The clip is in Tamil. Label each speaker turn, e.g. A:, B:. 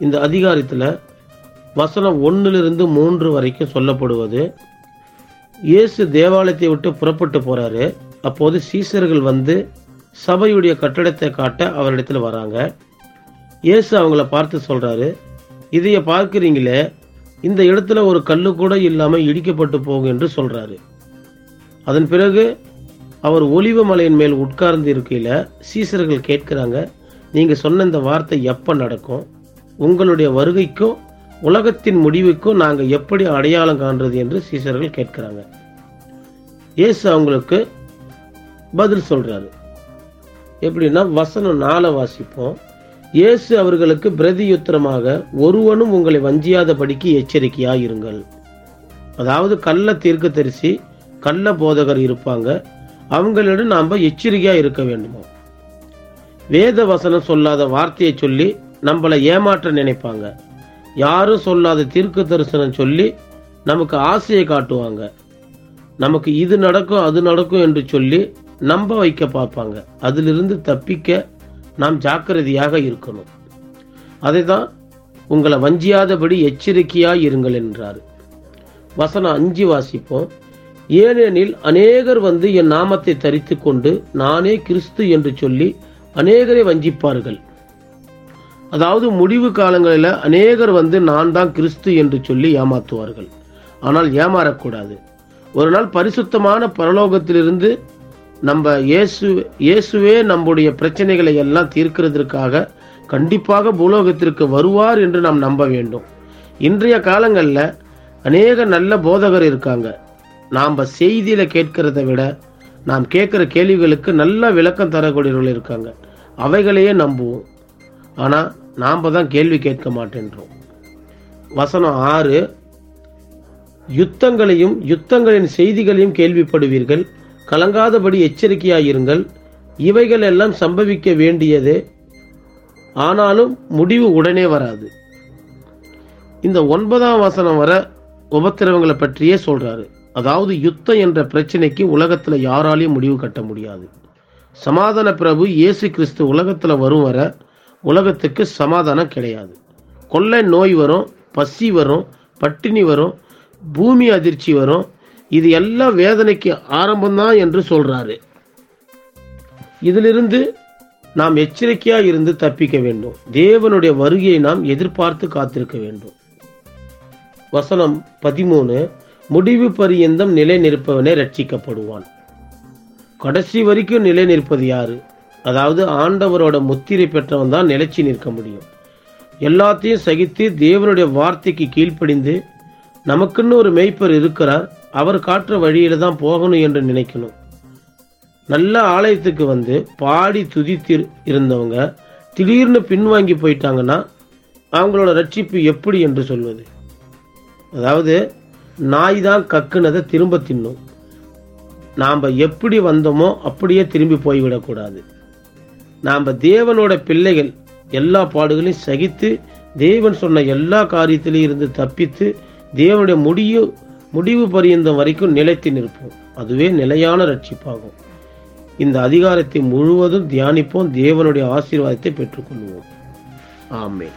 A: இந்த அதிகாரத்தில் வசனம் ஒன்றிலிருந்து மூன்று வரைக்கும் சொல்லப்படுவது இயேசு தேவாலயத்தை விட்டு புறப்பட்டு போகிறாரு அப்போது சீசர்கள் வந்து சபையுடைய கட்டடத்தை காட்ட அவரிடத்துல வராங்க. இயேசு அவங்கள பார்த்து சொல்கிறாரு இதைய பார்க்குறீங்களே இந்த இடத்துல ஒரு கல்லு கூட இல்லாமல் இடிக்கப்பட்டு போகும் என்று சொல்கிறாரு அதன் பிறகு அவர் ஒலிவ மலையின் மேல் உட்கார்ந்து இருக்கையில் சீசர்கள் கேட்குறாங்க நீங்கள் சொன்ன இந்த வார்த்தை எப்போ நடக்கும்? உங்களுடைய வருகைக்கும் உலகத்தின் முடிவுக்கும் நாங்கள் எப்படி அடையாளம் காண்றது என்று சீசர்கள் கேட்கிறாங்க. இயேசு அவங்களுக்கு பதில் சொல்றாரு. எப்படின்னா வசனம் நாளை வாசிப்போம். இயேசு அவர்களுக்கு பிரதியுத்தரமாக ஒருவனும் உங்களை வஞ்சியாதபடிக்கு எச்சரிக்கையாக இருங்கள். அதாவது கள்ள தீர்க்க தரிசி கள்ள போதகர் இருப்பாங்க. அவங்களிடம் நாம் எச்சரிக்கையா இருக்க வேண்டுமா? வேத வசனம் சொல்லாத வார்த்தையை சொல்லி நம்மளை ஏமாற்ற நினைப்பாங்க. யாரும் சொல்லாத தீர்க்க தரிசனம் சொல்லி நமக்கு ஆசையை காட்டுவாங்க. நமக்கு இது நடக்கும் அது நடக்கும் என்று சொல்லி நம்ப வைக்க பார்ப்பாங்க. அதிலிருந்து தப்பிக்க நாம் ஜாக்கிரதையாக இருக்கணும். அதை தான் உங்களை வஞ்சியாதபடி எச்சரிக்கையாக இருங்கள் என்றார். வசனம் அஞ்சு வாசிப்போம். ஏனெனில் அநேகர் வந்து என் நாமத்தை தரித்து கொண்டு நானே கிறிஸ்து என்று சொல்லி அநேகரை வஞ்சிப்பார்கள். அதாவது முடிவு காலங்களில் அநேகர் வந்து நான் தான் கிறிஸ்து என்று சொல்லி ஏமாத்துவார்கள். ஆனால் ஏமாறக்கூடாது. ஒரு நாள் பரிசுத்தமான பரலோகத்திலிருந்து நம்ம இயேசு இயேசுவே நம்முடைய பிரச்சனைகளை எல்லாம் தீர்க்கிறதற்காக கண்டிப்பாக பூலோகத்திற்கு வருவார் என்று நாம் நம்ப வேண்டும். இன்றைய காலங்களில் அநேக நல்ல போதகர் இருக்காங்க. நாம் செய்தியில் கேட்கிறத விட நாம் கேட்குற கேள்விகளுக்கு நல்ல விளக்கம் தரக்கூடியவர்கள் இருக்காங்க. அவைகளையே நம்புவோம். ஆனால் நாம் தான் கேள்வி கேட்க மாட்டேன்றோம். வசனம் ஆறு யுத்தங்களையும் யுத்தங்களின் செய்திகளையும் கேள்விப்படுவீர்கள். கலங்காதபடி எச்சரிக்கையாயிருங்கள். இவைகள் எல்லாம் சம்பவிக்க வேண்டியதே. ஆனாலும் முடிவு உடனே வராது. இந்த ஒன்பதாம் வசனம் வர உபத்திரவங்களை பற்றியே சொல்றாரு. அதாவது யுத்தம் என்ற பிரச்சனைக்கு உலகத்தில் யாராலையும் முடிவு கட்ட முடியாது. சமாதான பிரபு இயேசு கிறிஸ்து உலகத்தில் வரும் வர உலகத்துக்கு சமாதானம் கிடையாது. கொள்ளை நோய் வரும் பசி வரும் பட்டினி வரும் பூமி அதிர்ச்சி வரும். இது எல்லாம் வேதனைக்கு ஆரம்பம்தான் என்று சொல்றாரு. இதிலிருந்து நாம் எச்சரிக்கையாக இருந்து தப்பிக்க வேண்டும். தேவனுடைய வருகையை நாம் எதிர்பார்த்து காத்திருக்க வேண்டும். வசனம் பதிமூணு முடிவு பரியந்தம் நிலை நிற்பவனே ரட்சிக்கப்படுவான் கடைசி வரைக்கும் நிலை நிற்பது யாரு? அதாவது ஆண்டவரோட முத்திரை பெற்றவன் தான் நிலைச்சி நிற்க முடியும். எல்லாத்தையும் சகித்து தேவனுடைய வார்த்தைக்கு கீழ்ப்படிந்து நமக்குன்னு ஒரு மெய்ப்பர் இருக்கிறார் அவர் காட்டுற வழியில தான் போகணும் என்று நினைக்கணும். நல்ல ஆலயத்துக்கு வந்து பாடி துதித்து இருந்தவங்க திடீர்னு பின்வாங்கி போயிட்டாங்கன்னா அவங்களோட ரட்சிப்பு எப்படி என்று சொல்வது? அதாவது நாய் தான் கக்குனதை திரும்ப தின்னும். நாம் எப்படி வந்தோமோ அப்படியே திரும்பி போய்விடக்கூடாது. நாம் தேவனோட பிள்ளைகள் எல்லா பாடுகளையும் சகித்து தேவன் சொன்ன எல்லா காரியத்திலையும் இருந்து தப்பித்து தேவனுடைய முடிவு முடிவு பரியந்தம் வரைக்கும் நிலைத்து நிற்போம். அதுவே நிலையான ரட்சிப்பாகும். இந்த அதிகாரத்தை முழுவதும் தியானிப்போம். தேவனுடைய ஆசீர்வாதத்தை பெற்றுக்கொள்வோம். ஆமென்.